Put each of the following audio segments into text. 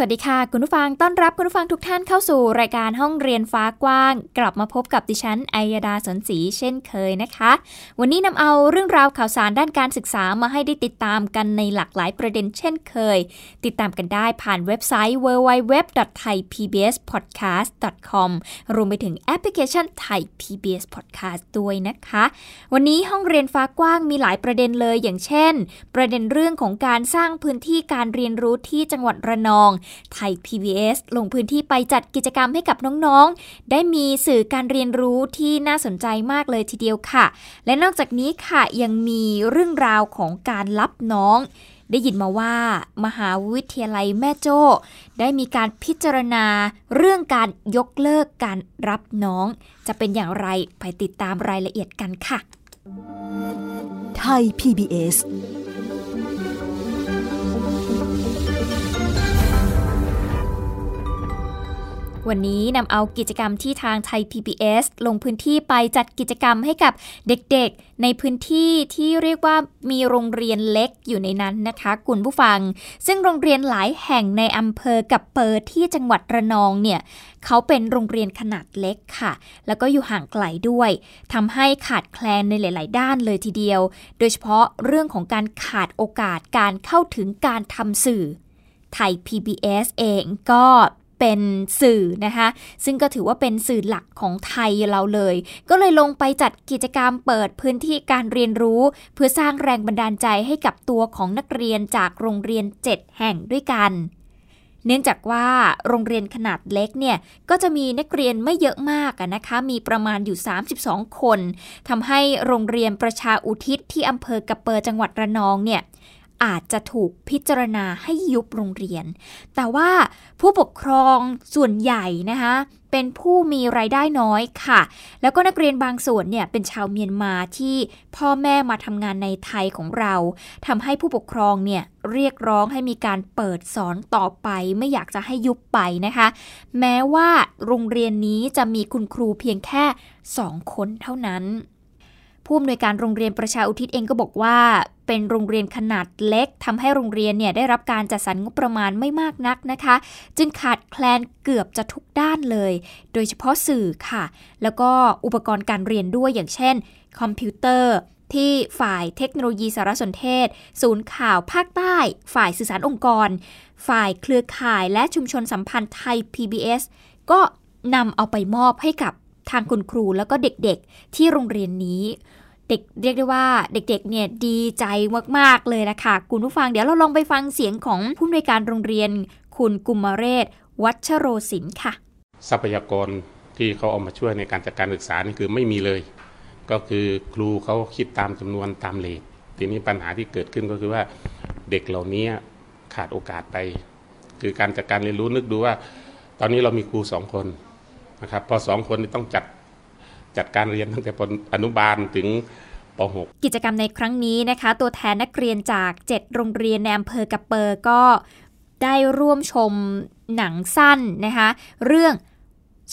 สวัสดีค่ะ คุณผู้ฟังต้อนรับคุณผู้ฟังทุกท่านเข้าสู่รายการห้องเรียนฟ้ากว้าง กลับมาพบกับดิฉันไอยดาสนศรีเช่นเคยนะคะ วันนี้นำเอาเรื่องราวข่าวสารด้านการศึกษามาให้ได้ติดตามกันในหลากหลายประเด็นเช่นเคย ติดตามกันได้ผ่านเว็บไซต์ www.thaipbspodcast.com รวมไปถึงแอปพลิเคชัน Thai PBS Podcast ด้วยนะคะ วันนี้ห้องเรียนฟ้ากว้างมีหลายประเด็นเลยอย่างเช่น ประเด็นเรื่องของการสร้างพื้นที่การเรียนรู้ที่จังหวัดระนองไทย PBS ลงพื้นที่ไปจัดกิจกรรมให้กับน้องๆ ได้มีสื่อการเรียนรู้ที่น่าสนใจมากเลยทีเดียวค่ะ และนอกจากนี้ค่ะยังมีเรื่องราวของการรับน้องได้ยินมาว่า มหาวิทยาลัยแม่โจ้ ได้มีการพิจารณาเรื่องการยกเลิกการรับน้อง จะเป็นอย่างไรไปติดตามรายละเอียดกันค่ะ ไทย PBS วันนี้นำเอากิจกรรมที่ทางไทย PBS ลงพื้นที่ไปจัดกิจกรรมให้กับเด็กๆ ในพื้นที่ที่เรียกว่ามีโรงเรียนเล็กอยู่ในนั้นนะคะคุณผู้ฟัง ซึ่งโรงเรียนหลายแห่งในอำเภอกับเปิดที่จังหวัดระนองเนี่ยเขาเป็นโรงเรียนขนาดเล็กค่ะ แล้วก็อยู่ห่างไกลด้วยทำให้ขาดแคลนในหลาย ๆ ด้านเลยทีเดียว โดยเฉพาะเรื่องของการขาดโอกาสการเข้าถึงการทำสื่อไทย PBS เองก็ เป็นสื่อนะคะ ซึ่งก็ถือว่าเป็นสื่อหลักของไทยเราเลย ก็เลยลงไปจัดกิจกรรมเปิดพื้นที่การเรียนรู้ เพื่อสร้างแรงบันดาลใจให้กับตัวของนักเรียนจากโรงเรียน 7 แห่งด้วยกันเนื่องจากว่าโรงเรียนขนาดเล็กเนี่ยก็จะมีนักเรียนไม่เยอะมากนะคะ มีประมาณอยู่ 32 คนทำให้โรงเรียนประชาอุทิศที่อำเภอกระเปอจังหวัดระนองเนี่ย อาจจะถูกพิจารณาให้ยุบโรงเรียน แต่ว่าผู้ปกครองส่วนใหญ่นะคะเป็นผู้มีไรายได้น้อยค่ะ แล้วก็นักเรียนบางส่วนเนี่ยเป็นชาวเมียนมาที่พ่อแม่มาทำงานในไทยของเราทำให้ผู้ปกครองเนี่ยเรียกร้องให้มีการเปิดสอนต่อไปไม่อยากจะให้ยุบไปนะคะ แม้ว่าโรงเรียนนี้จะมีคุณครูเพียงแค่สองคนเท่านั้น ผู้อำนวยการโรงเรียนประชาอุทิศเองก็บอกว่า เป็นโรงเรียนขนาดเล็กทำให้โรงเรียนเนี่ยได้รับการจัดสรรงบประมาณไม่มากนักนะคะ จึงขาดแคลนเกือบจะทุกด้านเลย โดยเฉพาะสื่อค่ะ แล้วก็อุปกรณ์การเรียนด้วยอย่างเช่น คอมพิวเตอร์ที่ฝ่ายเทคโนโลยีสารสนเทศ ศูนย์ข่าวภาคใต้ ฝ่ายสื่อสารองค์กร ฝ่ายเครือข่ายและชุมชนสัมพันธ์ไทย PBS ก็นำเอาไปมอบให้กับทางคุณครูแล้วก็เด็กๆ ที่โรงเรียนนี้ เด็กเรียกได้ว่าเด็กๆเนี่ยดีใจมากๆเลยละค่ะคุณผู้ฟังเดี๋ยวเราลองไปฟังเสียงของผู้อำนวยการโรงเรียน คุณกุมเรศ วัชโรศินค่ะ ทรัพยากรที่เขาเอามาช่วยในการจัดการศึกษานี่คือไม่มีเลย ก็คือครูเขาคิดตามจำนวนตามเลททีนี้ปัญหาที่เกิดขึ้นก็คือว่าเด็กเหล่านี้ขาดโอกาสไป คือการจัดการเรียนรู้นึกดูว่า ตอนนี้เรามีครูสองคนนะครับพอสองคนต้องจัด จัดการเรียนตั้งแต่ปอนุบาลถึงป .6 กิจกรรมในครั้งนี้นะคะ ตัวแทนนักเรียนจาก 7 โรงเรียนในอำเภอกระเปอร์ก็ได้ร่วมชมหนังสั้นนะคะ เรื่อง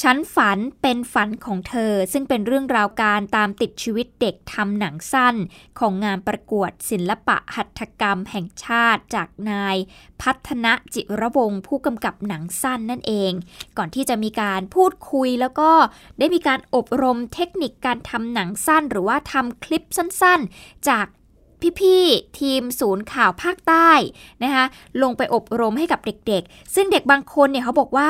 ฉันฝันเป็นฝันของเธอ ซึ่งเป็นเรื่องราวการตามติดชีวิตเด็กทำหนังสั้น ของงานประกวดศิลปะหัตถกรรมแห่งชาติจากนาย พัฒนจิระวงผู้กำกับหนังสั้นนั่นเอง ก่อนที่จะมีการพูดคุยแล้วก็ได้มีการอบรมเทคนิคการทำหนังสั้น หรือว่าทำคลิปสั้นๆ จากพี่ๆ ทีมศูนย์ข่าวภาคใต้นะคะลงไปอบรมให้กับเด็กๆ ซึ่งเด็กบางคนเนี่ยเขาบอกว่า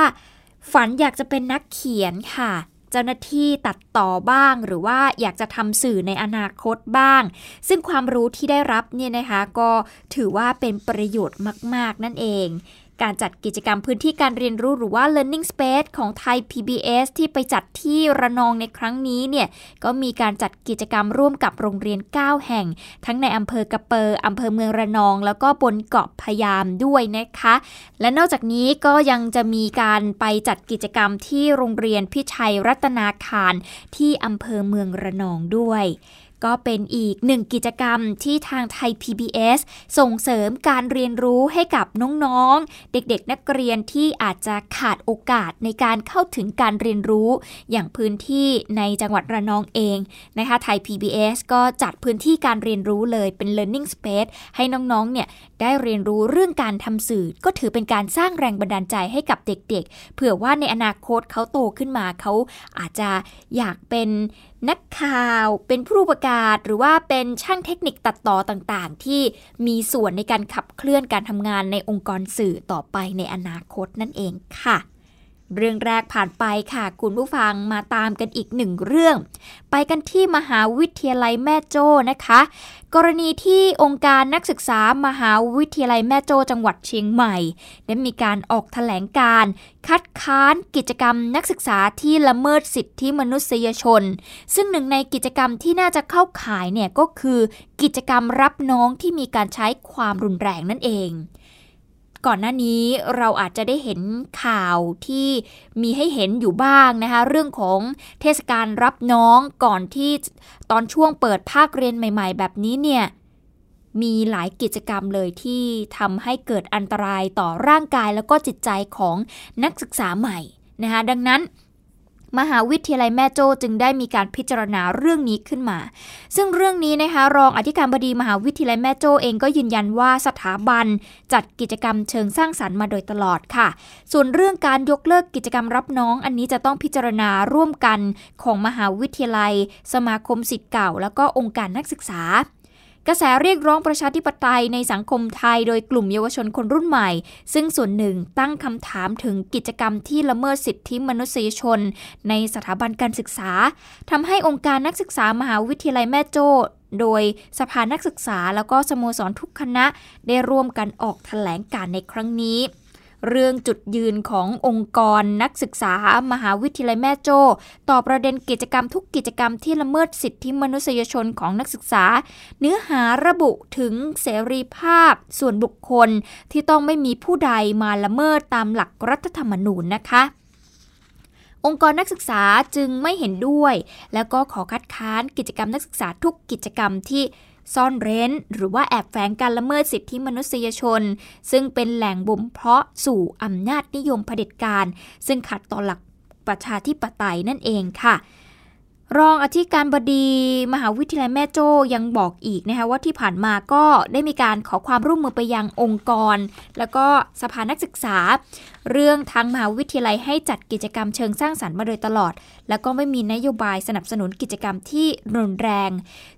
ฝันอยากจะเป็นนักเขียนค่ะ เจ้าหน้าที่ตัดต่อบ้าง หรือว่าอยากจะทำสื่อในอนาคตบ้าง ซึ่งความรู้ที่ได้รับเนี่ยนะคะ ก็ถือว่าเป็นประโยชน์มาก ๆ นั่นเอง การจัดกิจกรรมพื้นที่การเรียนรู้หรือว่า learning space ของไทย PBS ที่ไปจัดที่ระนองในครั้งนี้เนี่ยก็มีการจัดกิจกรรมร่วมกับโรงเรียน 9 แห่ง ทั้งในอำเภอกระเปอร์อำเภอเมืองระนอง แล้วก็บนเกาะพยามด้วยนะคะ และนอกจากนี้ก็ยังจะมีการไปจัดกิจกรรมที่โรงเรียนพิชัยรัตนาคารที่อำเภอเมืองระนองด้วย ก็เป็นอีกหนึ่งกิจกรรมที่ทางไทย PBS ส่งเสริมการเรียนรู้ให้กับน้องๆ เด็กๆ นักเรียนที่อาจจะขาดโอกาสในการเข้าถึงการเรียนรู้อย่างพื้นที่ในจังหวัดระนองเองนะคะไทย PBS ก็จัดพื้นที่การเรียนรู้เลยเป็น learning space ให้น้องๆ เนี่ยได้เรียนรู้เรื่องการทำสื่อ ก็ถือเป็นการสร้างแรงบันดาลใจให้กับเด็กๆ เผื่อว่าในอนาคตเขาโตขึ้นมาเขาอาจจะอยากเป็นนักข่าวเป็นผู้ประกาศหรือว่าเป็นช่างเทคนิคตัดต่อต่างๆ ที่มีส่วนในการขับเคลื่อนการทำงานในองค์กรสื่อต่อไปในอนาคตนั่นเองค่ะ เรื่องแรกผ่านไปค่ะคุณผู้ฟังมาตามกันอีกหนึ่งเรื่อง ไปกันที่มหาวิทยาลัยแม่โจ้นะคะ กรณีที่องค์การนักศึกษามหาวิทยาลัยแม่โจ้จังหวัดเชียงใหม่ ได้มีการออกถแถลงการ คัดค้านกิจกรรมนักศึกษาที่ละเมิดสิทธิมนุษยชน ซึ่งหนึ่งในกิจกรรมที่น่าจะเข้าข่ายเนี่ยก็คือ กิจกรรมรับน้องที่มีการใช้ความรุนแรงนั่นเอง ก่อนหน้านี้เราอาจจะได้เห็นข่าวที่มีให้เห็นอยู่บ้างนะคะ เรื่องของเทศกาลรับน้องก่อนที่ตอนช่วงเปิดภาคเรียนใหม่ ๆ แบบนี้เนี่ยมีหลายกิจกรรมเลยที่ทำให้เกิดอันตรายต่อร่างกายแล้วก็จิตใจของนักศึกษาใหม่นะคะดังนั้น มหาวิทยาลัยแม่โจ้จึงได้มีการพิจารณาเรื่องนี้ขึ้นมา ซึ่งเรื่องนี้นะคะรองอธิการบดีมหาวิทยาลัยแม่โจ้เองก็ยืนยันว่าสถาบันจัดกิจกรรมเชิงสร้างสรรค์มาโดยตลอดค่ะ ส่วนเรื่องการยกเลิกกิจกรรมรับน้อง อันนี้จะต้องพิจารณาร่วมกันของมหาวิทยาลัย สมาคมสิทธิ์เก่า แล้วก็องค์การนักศึกษา กระแสเรียกร้องประชาธิปไตยในสังคมไทย โดยกลุ่มเยาวชนคนรุ่นใหม่ ซึ่งส่วนหนึ่งตั้งคำถามถึงกิจกรรมที่ละเมิดสิทธิมนุษยชน ในสถาบันการศึกษาทำให้องค์การนักศึกษามหาวิทยาลัยแม่โจ้โดยสภานักศึกษาแล้วก็สโมสรทุกคณะได้ร่วมกันออกแถลงการในครั้งนี้ เรื่องจุดยืนขององค์กรนักศึกษามหาวิทยาลัยแม่โจ้ต่อประเด็นกิจกรรมทุกกิจกรรมที่ละเมิดสิทธิมนุษยชนของนักศึกษา เนื้อหาระบุถึงเสรีภาพส่วนบุคคลที่ต้องไม่มีผู้ใดมาละเมิดตามหลักรัฐธรรมนูญนะคะองค์กรนักศึกษาจึงไม่เห็นด้วย แล้วก็ขอคัดค้านกิจกรรมนักศึกษาทุกกิจกรรมที่ ซ่อนเร้น หรือว่าแอบแฝงการละเมิดสิทธิมนุษยชน ซึ่งเป็นแหล่งบ่มเพาะสู่อำนาจนิยมเผด็จการ ซึ่งขัดต่อหลักประชาธิปไตยนั่นเองค่ะ รองอธิการบดีมหาวิทยาลัยแม่โจ้ยังบอกอีกนะคะว่าที่ผ่านมาก็ได้มีการขอความร่วมมือไปยังองค์กร แล้วก็สภานักศึกษา เรื่องทางมหาวิทยาลัยให้จัดกิจกรรมเชิงสร้างสรรค์มาโดยตลอด แล้วก็ไม่มีนโยบายสนับสนุนกิจกรรมที่รุนแรง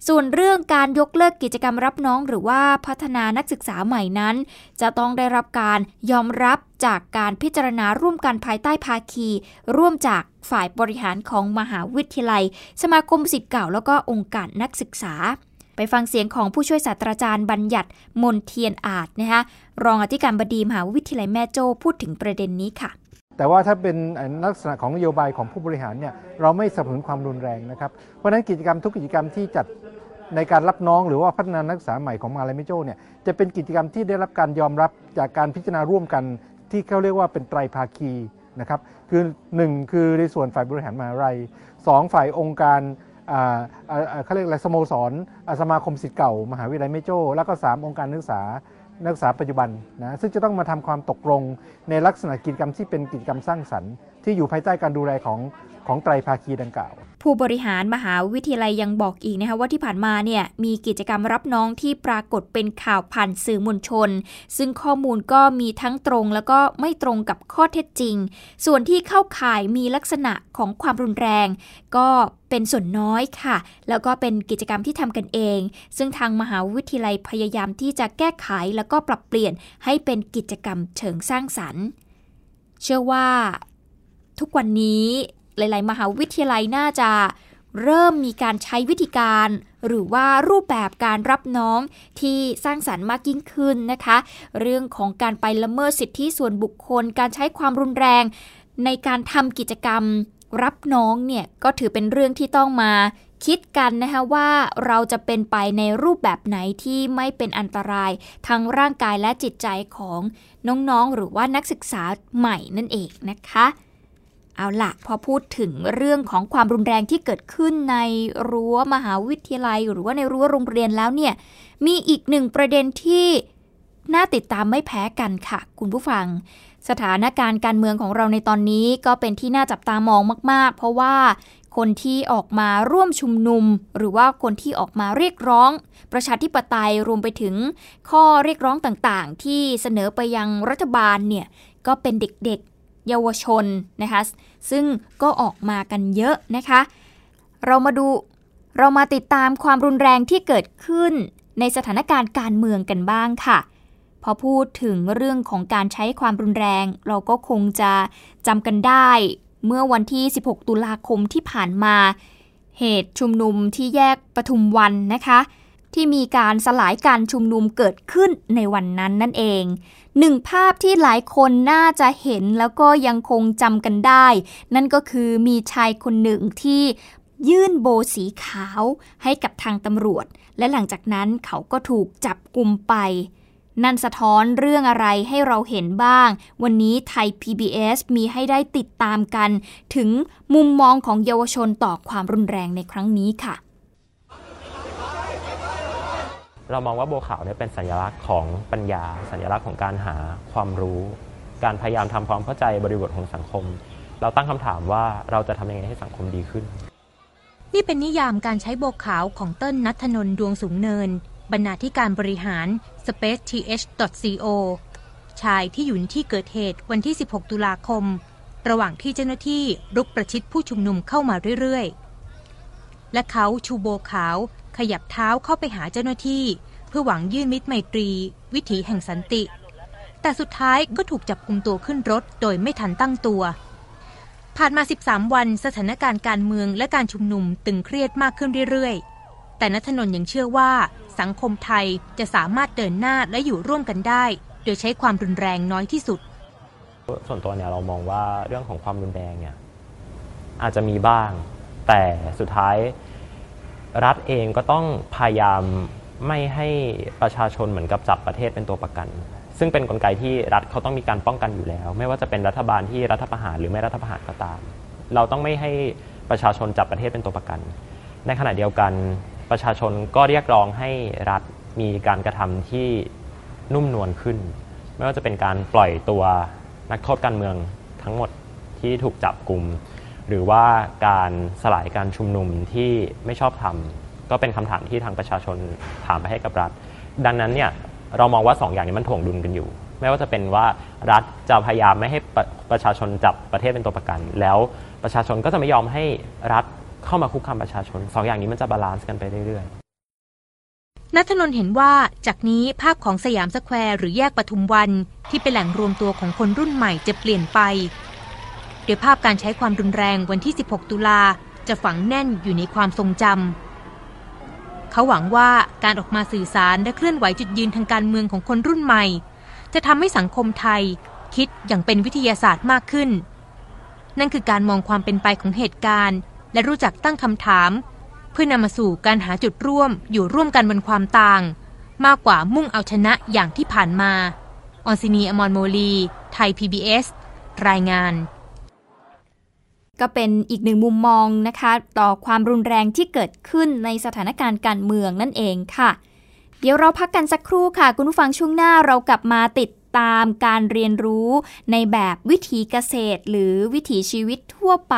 ส่วนเรื่องการยกเลิกกิจกรรมรับน้องหรือว่าพัฒนานักศึกษาใหม่นั้น จะต้องได้รับการยอมรับจากการพิจารณาร่วมกันภายใต้ภาคี ร่วมจาก ฝ่ายบริหารของมหาวิทยาลัย สมาคมสิทธิ์เก่าแล้วก็องค์การนักศึกษา ไปฟังเสียงของผู้ช่วยศาสตราจารย์บัญญัติมนเทียนอาจนะคะรองอธิการบดีมหาวิทยาลัยแม่โจ้พูดถึงประเด็นนี้ค่ะแต่ว่าถ้าเป็นลักษณะของนโยบายของผู้บริหารเนี่ยเราไม่สนับสนุนความรุนแรงนะครับ เพราะฉะนั้นกิจกรรมทุกกิจกรรมที่จัดในการรับน้องหรือว่าพัฒนานักศึกษาใหม่ของมหาลัยแม่โจ้เนี่ยจะเป็นกิจกรรมที่ได้รับการยอมรับจากการพิจารณาร่วมกันที่เขาเรียกว่าเป็นไตรภาคี นะครับคือ 1 คือในส่วนฝ่ายบริหารมหาลัย2ฝ่ายองค์การเขาเรียกอะไรสโมสรสมาคมสิทธิ์เก่ามหาวิทยาลัยเมโจ้แล้วก็ 3 องค์การนักศึกษานักศึกษาปัจจุบันนะซึ่งจะต้องมาทำความตกลงในลักษณะกิจกรรมที่เป็นกิจกรรมสร้างสรรค์ ที่อยู่ภายใต้การดูแลของของไตรภาคีดังกล่าว ผู้บริหารมหาวิทยาลัยยังบอกอีกนะคะว่าที่ผ่านมาเนี่ยมีกิจกรรมรับน้องที่ปรากฏเป็นข่าวผ่านสื่อมวลชน ซึ่งข้อมูลก็มีทั้งตรงแล้วก็ไม่ตรงกับข้อเท็จจริง ส่วนที่เข้าข่ายมีลักษณะของความรุนแรง ก็เป็นส่วนน้อยค่ะ แล้วก็เป็นกิจกรรมที่ทำกันเอง ซึ่งทางมหาวิทยาลัยพยายามที่จะแก้ไขแล้วก็ปรับเปลี่ยนให้เป็นกิจกรรมเชิงสร้างสรรค์ เชื่อว่าทุกวันนี้ หลาย ๆ มหาวิทยาลัยน่าจะเริ่มมีการใช้วิธีการ หรือว่ารูปแบบการรับน้องที่สร้างสารรค์มากยิ่งขึ้นนะคะ เรื่องของการไปละเมิดสิทธิส่วนบุคคล การใช้ความรุนแรง ในการทำกิจกรรมรับน้องเนี่ยก็ถือเป็นเรื่องที่ต้องมาคิดกันนะคะว่าเราจะเป็นไปในรูปแบบไหนที่ไม่เป็นอันตราย ทั้งร่างกายและจิตใจของน้องๆ หรือว่านักศึกษาใหม่นั่นเองนะคะ เอาละพอพูดถึงเรื่องของความรุนแรงที่เกิดขึ้นในรั้วมหาวิทยาลัย หรือว่าในรั้วโรงเรียนแล้วเนี่ยมีอีกหนึ่งประเด็นที่น่าติดตามไม่แพ้กันค่ะ คุณผู้ฟัง สถานการณ์การเมืองของเราในตอนนี้ก็เป็นที่น่าจับตามองมาก ๆ เพราะว่าคนที่ออกมาร่วมชุมนุม หรือว่าคนที่ออกมาเรียกร้อง ประชาธิปไตยรวมไปถึงข้อเรียกร้องต่างๆ ที่เสนอไปยังรัฐบาลเนี่ยก็เป็นเด็กๆ เยาวชนนะคะซึ่งก็ออกมากันเยอะนะคะ เรามาดูเรามาติดตามความรุนแรงที่เกิดขึ้นในสถานการณ์การเมืองกันบ้างค่ะ พอพูดถึงเรื่องของการใช้ความรุนแรง เราก็คงจะจำกันได้ เมื่อวันที่ 16 ตุลาคมที่ผ่านมา เหตุชุมนุมที่แยกปทุมวันนะคะ ที่มีการสลายการชุมนุมเกิดขึ้นในวันนั้นนั่นเอง หนึ่งภาพที่หลายคนน่าจะเห็นแล้วก็ยังคงจำกันได้ นั่นก็คือมีชายคนหนึ่งที่ยื่นโบสีขาวให้กับทางตำรวจ และหลังจากนั้นเขาก็ถูกจับกลุ่มไป นั่นสะท้อนเรื่องอะไรให้เราเห็นบ้าง วันนี้ไทย PBS มีให้ได้ติดตามกัน ถึงมุมมองของเยาวชนต่อความรุนแรงในครั้งนี้ค่ะ เรามองว่าโบขาวเนี่ยเป็นสัญลักษณ์ของปัญญา สัญลักษณ์ของการหาความรู้ การพยายามทำความเข้าใจบริบทของสังคม เราตั้งคำถามว่าเราจะทำยังไงให้สังคมดีขึ้น นี่เป็นนิยามการใช้โบขาวของเติ้ลนัทนนดวงสูงเนิน บรรณาธิการบริหาร spaceth.co ชายที่อยู่ที่เกิดเหตุวันที่ 16 ตุลาคม ระหว่างที่เจ้าหน้าที่รุกประชิดผู้ชุมนุมเข้ามาเรื่อยๆ และเขาชูโบขาว ขยับเท้าเข้าไปหาเจ้าหน้าที่ เพื่อหวังยื่นมิตรไมตรี วิถีแห่งสันติ แต่สุดท้ายก็ถูกจับกุมตัวขึ้นรถโดยไม่ทันตั้งตัว ผ่านมา 13 วันสถานการณ์การเมืองและการชุมนุมตึงเครียดมากขึ้นเรื่อยๆ แต่นัทนนยังเชื่อว่า สังคมไทยจะสามารถเดินหน้าและอยู่ร่วมกันได้ โดยใช้ความรุนแรงน้อยที่สุด ส่วนตัวเนี่ยเรามองว่าเรื่องของความรุนแรงเนี่ยอาจจะมีบ้าง แต่สุดท้าย รัฐเองก็ต้องพยายามไม่ให้ประชาชนเหมือนกับจับประเทศเป็นตัวประกัน ซึ่งเป็นนกลไกที่รัฐเขาต้องมีการป้องกันอยู่แล้ว ไม่ว่าจะเป็นรัฐบาลที่รัฐประหารหรือไม่รัฐประหารก็ตาม เราต้องไม่ให้ประชาชนจับประเทศเป็นตัวประกัน ในขณะเดียวกันประชาชนก็เรียกร้องให้รัฐมีการกระทำที่นุ่มนวลขึ้น ไม่ว่าจะเป็นการปล่อยตัวนักโทษการเมืองทั้งหมดที่ถูกจับกลุ่ม หรือว่าการสลายการชุมนุมที่ไม่ชอบทำก็เป็นคำถามที่ทางประชาชนถามไปให้กับรัฐ ดังนั้นเนี่ยเรามองว่า 2ออย่างนี้มันถ่วงดุลกันอยู่ ไม่ว่าจะเป็นว่ารัฐจะพยายามไม่ให้ประประชาชนจับประเทศเป็นตัวประกัน แล้วประชาชนก็จะไม่ยอมให้รัฐเข้ามาคุกคามประชาชน 2 อย่างนี้มันจะ balance กันไปเรื่อยๆนัทนนเห็นว่าจากนี้ภาพของสยามสแควร์หรือแยกปทุมวันที่เป็นแหล่งรวมตัวของคนรุ่นใหม่จะเปลี่ยนไป โดยภาพการใช้ความรุนแรงวันที่ 16 ตุลาจะฝังแน่นอยู่ในความทรงจำ เขาหวังว่าการออกมาสื่อสารและเคลื่อนไหวจุดยืนทางการเมืองของคนรุ่นใหม่ จะทำให้สังคมไทยคิดอย่างเป็นวิทยาศาสตร์มากขึ้น นั่นคือการมองความเป็นไปของเหตุการณ์ และรู้จักตั้งคำถาม เพื่อนำมาสู่การหาจุดร่วมอยู่ร่วมกันบนความต่าง มากกว่ามุ่งเอาชนะอย่างที่ผ่านมา ออนซินีอมรโมลี ไทย PBS รายงาน ก็เป็นอีกหนึ่งมุมมองนะคะ ต่อความรุนแรงที่เกิดขึ้นในสถานการณ์การเมืองนั่นเองค่ะ เดี๋ยวเราพักกันสักครู่ค่ะ คุณผู้ฟังช่วงหน้าเรากลับมาติดตามการเรียนรู้ในแบบวิถีเกษตร หรือวิถีชีวิตทั่วไป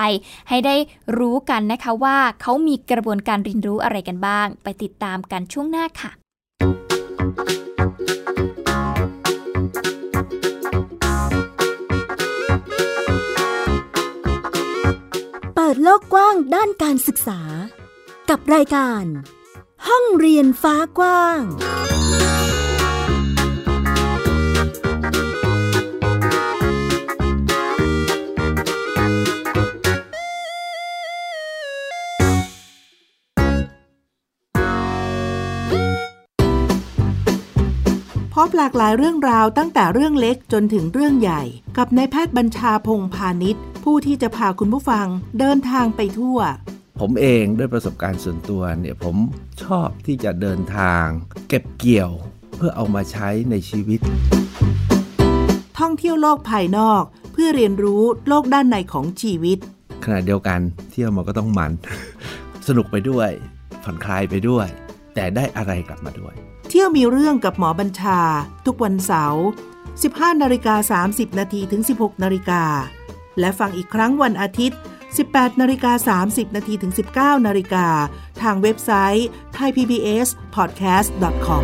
ให้ได้รู้กันนะคะว่าเขามีกระบวนการเรียนรู้อะไรกันบ้าง ไปติดตามกันช่วงหน้าค่ะ โลกกว้างด้านการศึกษา กับรายการ ห้องเรียนฟ้ากว้างพบหลากหลายเรื่องราวตั้งแต่เรื่องเล็กจนถึงเรื่องใหญ่ กับนายแพทย์บัญชาพงพาณิชย์ ผู้ที่จะพาคุณผู้ฟังเดินทางไปทั่ว ผมเองด้วยประสบการณ์ส่วนตัวเนี่ยผมชอบที่จะเดินทาง เก็บเกี่ยวเพื่อเอามาใช้ในชีวิต ท่องเที่ยวโลกภายนอกพื่อเรียนรู้โลกด้านในของชีวิต ขณะเดียวกันเที่ยวมันก็ต้องมัน สนุกไปด้วยผ่อนคลายไปด้วย แต่ได้อะไรกลับมาด้วย เที่ยวมีเรื่องกับหมอบัญชา ทุกวันเสาร์ 15นาฬิกา30 นาทีถึง 16นาฬิกา และฟังอีกครั้งวันอาทิตย์ 18นาฬิกา30นาทีถึง 19นาฬิกาทางเว็บไซต์ thaipbspodcast.com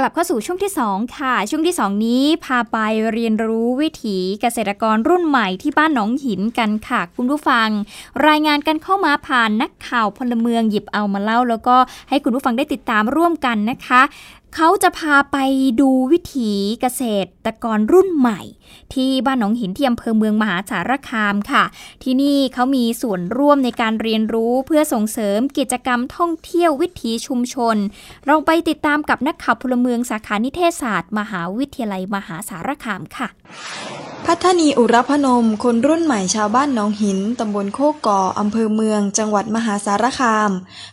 กลับเข้าสู่ช่วงที่ 2 ค่ะ ช่วงที่ 2 นี้พาไปเรียนรู้วิถีเกษตรกรรุ่นใหม่ที่บ้านหนองหินกันค่ะ คุณผู้ฟัง รายงานกันเข้ามาผ่านนักข่าวพลเมืองหยิบเอามาเล่า แล้วก็ให้คุณผู้ฟังได้ติดตามร่วมกันนะคะ เขาจะพาไปดูวิถีเกษตรกรรุ่นใหม่ ที่บ้านหนองหินที่อำเภอเมืองมหาสารคามค่ะ ที่นี่เขามีส่วนร่วมในการเรียนรู้เพื่อส่งเสริมกิจกรรมท่องเที่ยววิถีชุมชน เราไปติดตามกับนักข่าวพลเมืองสาขานิเทศศาสตร์ มหาวิทยาลัยมหาสารคามค่ะ พัฒนีอุรพนม คนรุ่นใหม่ชาวบ้านหนองหินตำบลโคกก่ออำเภอเมือง จังหวัดมหาสารคาม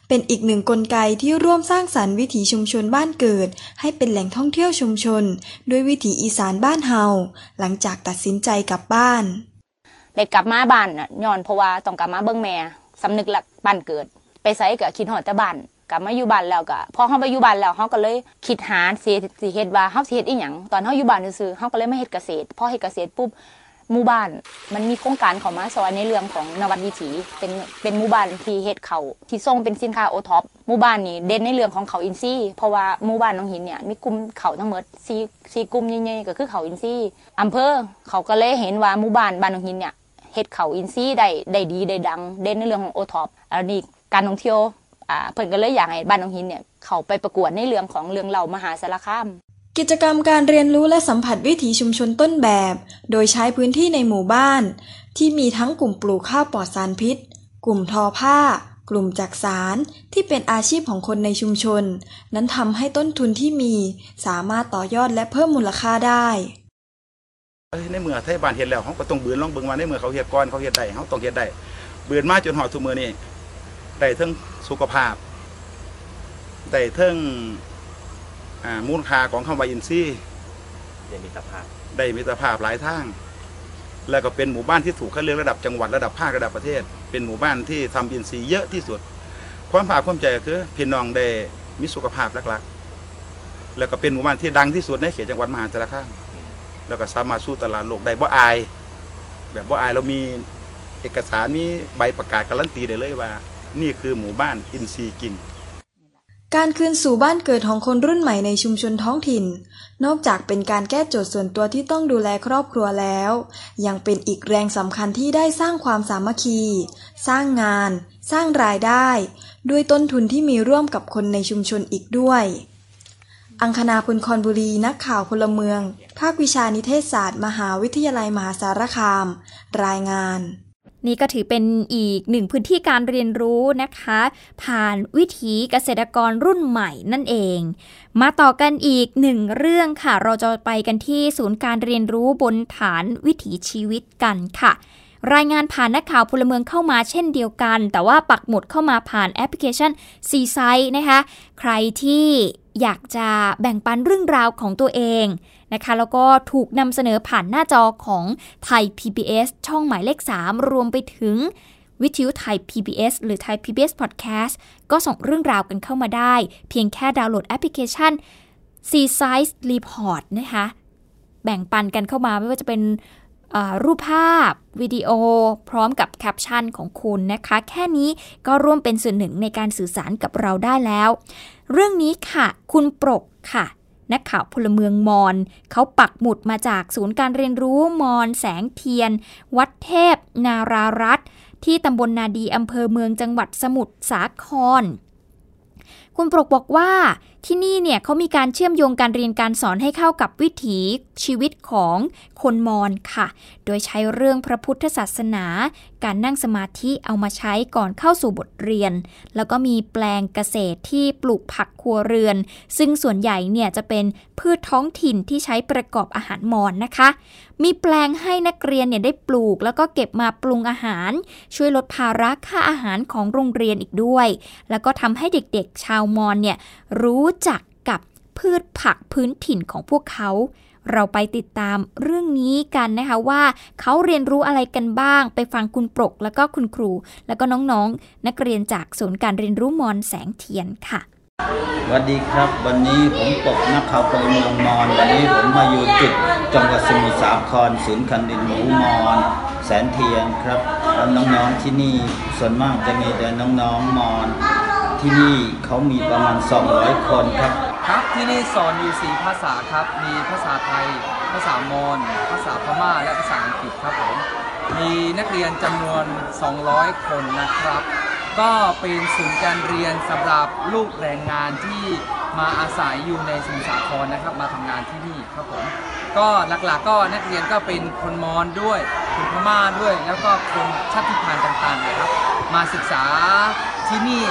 เป็นอีกหนึ่งกลไกที่ร่วมสร้างสรรค์วิถีชุมชนบ้านเกิด ให้เป็นแหล่งท่องเที่ยวชุมชน ด้วยวิถีอีสานบ้านเฮาหลังจากตัดสินใจกลับบ้านได้กลับมาบ้านน่ะย้อนเพราะว่าต้องกลับมาเบิ่งแม่สำนึกหลักบ้านเกิด ไปไสก็คิดฮอดแต่บ้านกลับมาอยู่บ้านแล้วก็พอเฮาไปอยู่บ้านแล้วเฮาก็เลยคิดหาเสิสิเฮ็ดว่าเฮาสิเฮ็ดอีหยังตอนเฮาอยู่บ้านซื่อเฮาก็เลยไมาเฮ็ดเกษตรพอเฮ็ดเกษตรปุ๊บ หมู่บ้าน มันมีโครงการเข้ามาซอยในเรื่องของนวัตวิถีเป็นเป็นหมู่บ้านที่เฮ็ดเขาที่ส่งเป็นสินค้าโอท็อปหมู่บ้านนี่เด่นในเรื่องของเขาอินทรีย์เพราะว่าหมู่บ้านหนองหินเนี่ยมีกลุ่มเขาทั้งหมดสี่สี่กลุ่มใหญ่ๆก็คือเขาอินทรีย์อำเภอเขาก็เลยเห็นว่าหมู่บ้านบ้านหนองหินเนี่ยเฮ็ดเขาอินซี่ได้ได้ดีได้ดัง เด่นในเรื่องของโอท็อปอันนี้การท่องเที่ยวอ่าเพิ่นก็เลยอยากให้บ้านหนองหินเนี่ยเขาไปประกวดในเรื่องของเรื่องเหล่ามหาสารคาม กิจกรรมการเรียนรู้และสัมผัสวิถีชุมชนต้นแบบ โดยใช้พื้นที่ในหมู่บ้าน ที่มีทั้งกลุ่มปลูกข้าวปลอดสารพิษ กลุ่มทอผ้า กลุ่มจักสารที่เป็นอาชีพของคนในชุมชน นั้นทำให้ต้นทุนที่มี สามารถต่อยอดและเพิ่มมูลค่าได้ในเมื่อไทยบ้านเฮ็ดแล้วเขาก็ต้องบืนลองเบิ่งว่าในเมื่อเขาเฮ็ดก่อนเขาเฮ็ดได้เขาต้องเฮ็ดได้บืนมาจนหอดทุกมือนี่ได้ทั้งสุขภาพได้ทั้ง มูลค่าของคำว่าอินซี่ได้มิตรภาพได้มิตรภาพหลายทาง แล้วก็เป็นหมู่บ้านที่ถูกคัดเลือกระดับจังหวัดระดับภาคระดับประเทศ เป็นหมู่บ้านที่ทำอินทรีย์เยอะที่สุด ความภาคความใจก็คือพี่น้องได้มีสุขภาพหลักๆ แล้วก็เป็นหมู่บ้านที่ดังที่สุดในเขตจังหวัดมหาสารคามแล้วก็สามารถสู้ตลาดโลกได้บ่อาย แบบบ่อายเรามีเอกสารมีใบประกาศการันตีได้เลยว่า นี่คือหมู่บ้านอินทรีย์กิน การคืนสู่บ้านเกิดของคนรุ่นใหม่ในชุมชนท้องถิ่น นอกจากเป็นการแก้โจทย์ส่วนตัวที่ต้องดูแลครอบครัวแล้ว ยังเป็นอีกแรงสำคัญที่ได้สร้างความสามัคคี สร้างงาน สร้างรายได้ ด้วยต้นทุนที่มีร่วมกับคนในชุมชนอีกด้วย อังคณาพุนคอนบุรีนักข่าวพลเมือง ภาควิชานิเทศศาสตร์ มหาวิทยาลัยมหาสารคาม รายงาน นี่ก็ถือเป็นอีกหนึ่งพื้นที่การเรียนรู้นะคะ ผ่านวิถีเกษตรกรรุ่นใหม่นั่นเอง มาต่อกันอีกหนึ่งเรื่องค่ะ เราจะไปกันที่ศูนย์การเรียนรู้บนฐานวิถีชีวิตกันค่ะรายงานผ่านนักข่าวพลเมืองเข้ามาเช่นเดียวกัน แต่ว่าปักหมุดเข้ามาผ่านแอปพลิเคชัน c ีไซนะคะ ใครที่อยากจะแบ่งปันเรื่องราวของตัวเอง นะคะ แล้วก็ถูกนำเสนอผ่านหน้าจอของไทย PBS ช่องหมายเลข 3 รวมไปถึงวิทยุไทย PBS หรือไทย PBS Podcast ก็ส่งเรื่องราวกันเข้ามาได้ เพียงแค่ดาวน์โหลดแอปพลิเคชัน C Size Report นะคะ แบ่งปันกันเข้ามาไม่ว่าจะเป็นรูปภาพ วิดีโอ พร้อมกับแคปชั่นของคุณนะคะ แค่นี้ก็ร่วมเป็นส่วนหนึ่งในการสื่อสารกับเราได้แล้ว เรื่องนี้ค่ะ คุณปรกค่ะ นักข่าวพลเมืองมอนเขาปักหมุดมาจากศูนย์การเรียนรู้มอนแสงเทียน วัดเทพ นารารัตที่ตำบลนาดีอำเภอเมืองจังหวัดสมุทรสาคร คุณปรกบอกว่าที่นี่เนี่ยเขามีการเชื่อมโยงการเรียนการสอนให้เข้ากับวิถีชีวิตของคนมอญค่ะ โดยใช้เรื่องพระพุทธศาสนา การนั่งสมาธิเอามาใช้ก่อนเข้าสู่บทเรียน แล้วก็มีแปลงเกษตรที่ปลูกผักครัวเรือน ซึ่งส่วนใหญ่เนี่ยจะเป็นพืชท้องถิ่นที่ใช้ประกอบอาหารมอญนะคะ มีแปลงให้นักเรียนเนี่ยได้ปลูก แล้วก็เก็บมาปรุงอาหาร ช่วยลดภาระค่าอาหารของโรงเรียนอีกด้วย แล้วก็ทำให้เด็กๆ ชาวมอญเนี่ยรู้จักกับพืชผักพื้นถิ่นของพวกเขา เราไปติดตามเรื่องนี้กันนะคะว่าเขาเรียนรู้อะไรกันบ้าง ไปฟังคุณปรกแล้วก็คุณครู แล้วก็น้องๆนนักเรียนจากศูนย์การเรียนรู้มอนแสงเทียนค่ะสวัสดีครับ วันนี้ผมปกนักข่าวพลเมืองมอนวันนี้ผมมาอยู่จุดจังหวัดสมุทรสาครศูนย์การเรียนรู้มอนแสนเทียนครับน้องๆที่นี่ส่วนมากจะมีแต่น้องๆมอนที่นี่เขามีประมาณ 200 คนครับ ครับที่นี่สอนอยู่สีภาษาครับ มีภาษาไทย ภาษามอญภาษาพม่า และภาษาอังกฤษครับผมมีนักเรียนจำนวน 200 คนนะครับ ก็เป็นศูนย์การเรียนสำหรับลูกแรงงานที่มาอาศัยอยู่ในสมุทรสาครนะครับ มาทำงานที่นี่ครับผมก็หลักๆก็นักเรียนก็เป็นคนมอญด้วยคนพม่าด้วย แล้วก็คนชาติพันธุ์ต่างๆนะครับ มาศึกษาที่นี่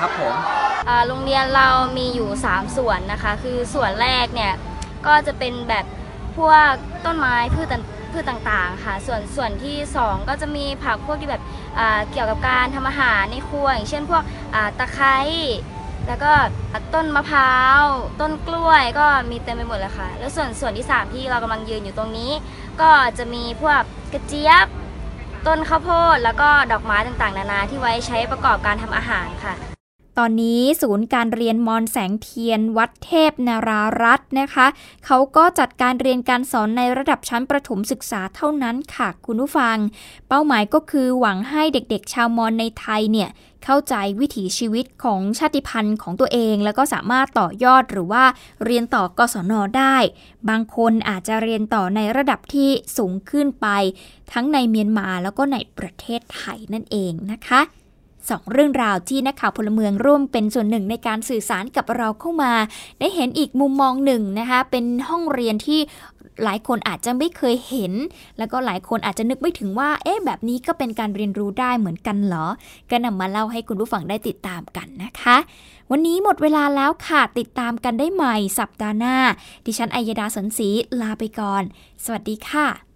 ครับผม โรงเรียนเรามีอยู่ 3 ส่วนนะคะ คือส่วนแรกเนี่ยก็จะเป็นแบบพวกต้นไม้พืชพืชต่างๆค่ะ ส่วนส่วนที่ 2 ก็จะมีผักพวกที่แบบเกี่ยวกับการทำอาหารในครัวอย่างเช่นพวกตะไคร้แล้วก็ต้นมะพร้าว ต้นกล้วยก็มีเต็มไปหมดเลยค่ะ แล้วส่วนส่วนที่ 3 ที่เรากำลังยืนอยู่ตรงนี้ ก็จะมีพวกกระเจี๊ยบ ต้นข้าวโพดแล้วก็ดอกไม้ต่างๆ นานาที่ไว้ใช้ประกอบการทำอาหารค่ะ ตอนนี้ศูนย์การเรียนมอนแสงเทียนวัดเทพนารารัตน์นะคะ เขาก็จัดการเรียนการสอนในระดับชั้นประถมศึกษาเท่านั้นค่ะคุณผู้ฟัง เป้าหมายก็คือหวังให้เด็กๆ ชาวมอนในไทยเนี่ยเข้าใจวิถีชีวิตของชาติพันธุ์ของตัวเอง แล้วก็สามารถต่อยอดหรือว่าเรียนต่อกศนได้ บางคนอาจจะเรียนต่อในระดับที่สูงขึ้นไป ทั้งในเมียนมาแล้วก็ในประเทศไทยนั่นเองนะคะ สองเรื่องราวที่นักข่าวพลเมืองร่วมเป็นส่วนหนึ่งในการสื่อสารกับเราเข้ามา ได้เห็นอีกมุมมองหนึ่งนะคะเป็นห้องเรียนที่หลายคนอาจจะไม่เคยเห็น แล้วก็หลายคนอาจจะนึกไม่ถึงว่า เอ๊ะ แบบนี้ก็เป็นการเรียนรู้ได้เหมือนกันเหรอ ก็นำมาเล่าให้คุณผู้ฟังได้ติดตามกันนะคะ วันนี้หมดเวลาแล้วค่ะ ติดตามกันได้ใหม่สัปดาห์หน้า ดิฉันอัยดาสนศรีลาไปก่อน สวัสดีค่ะ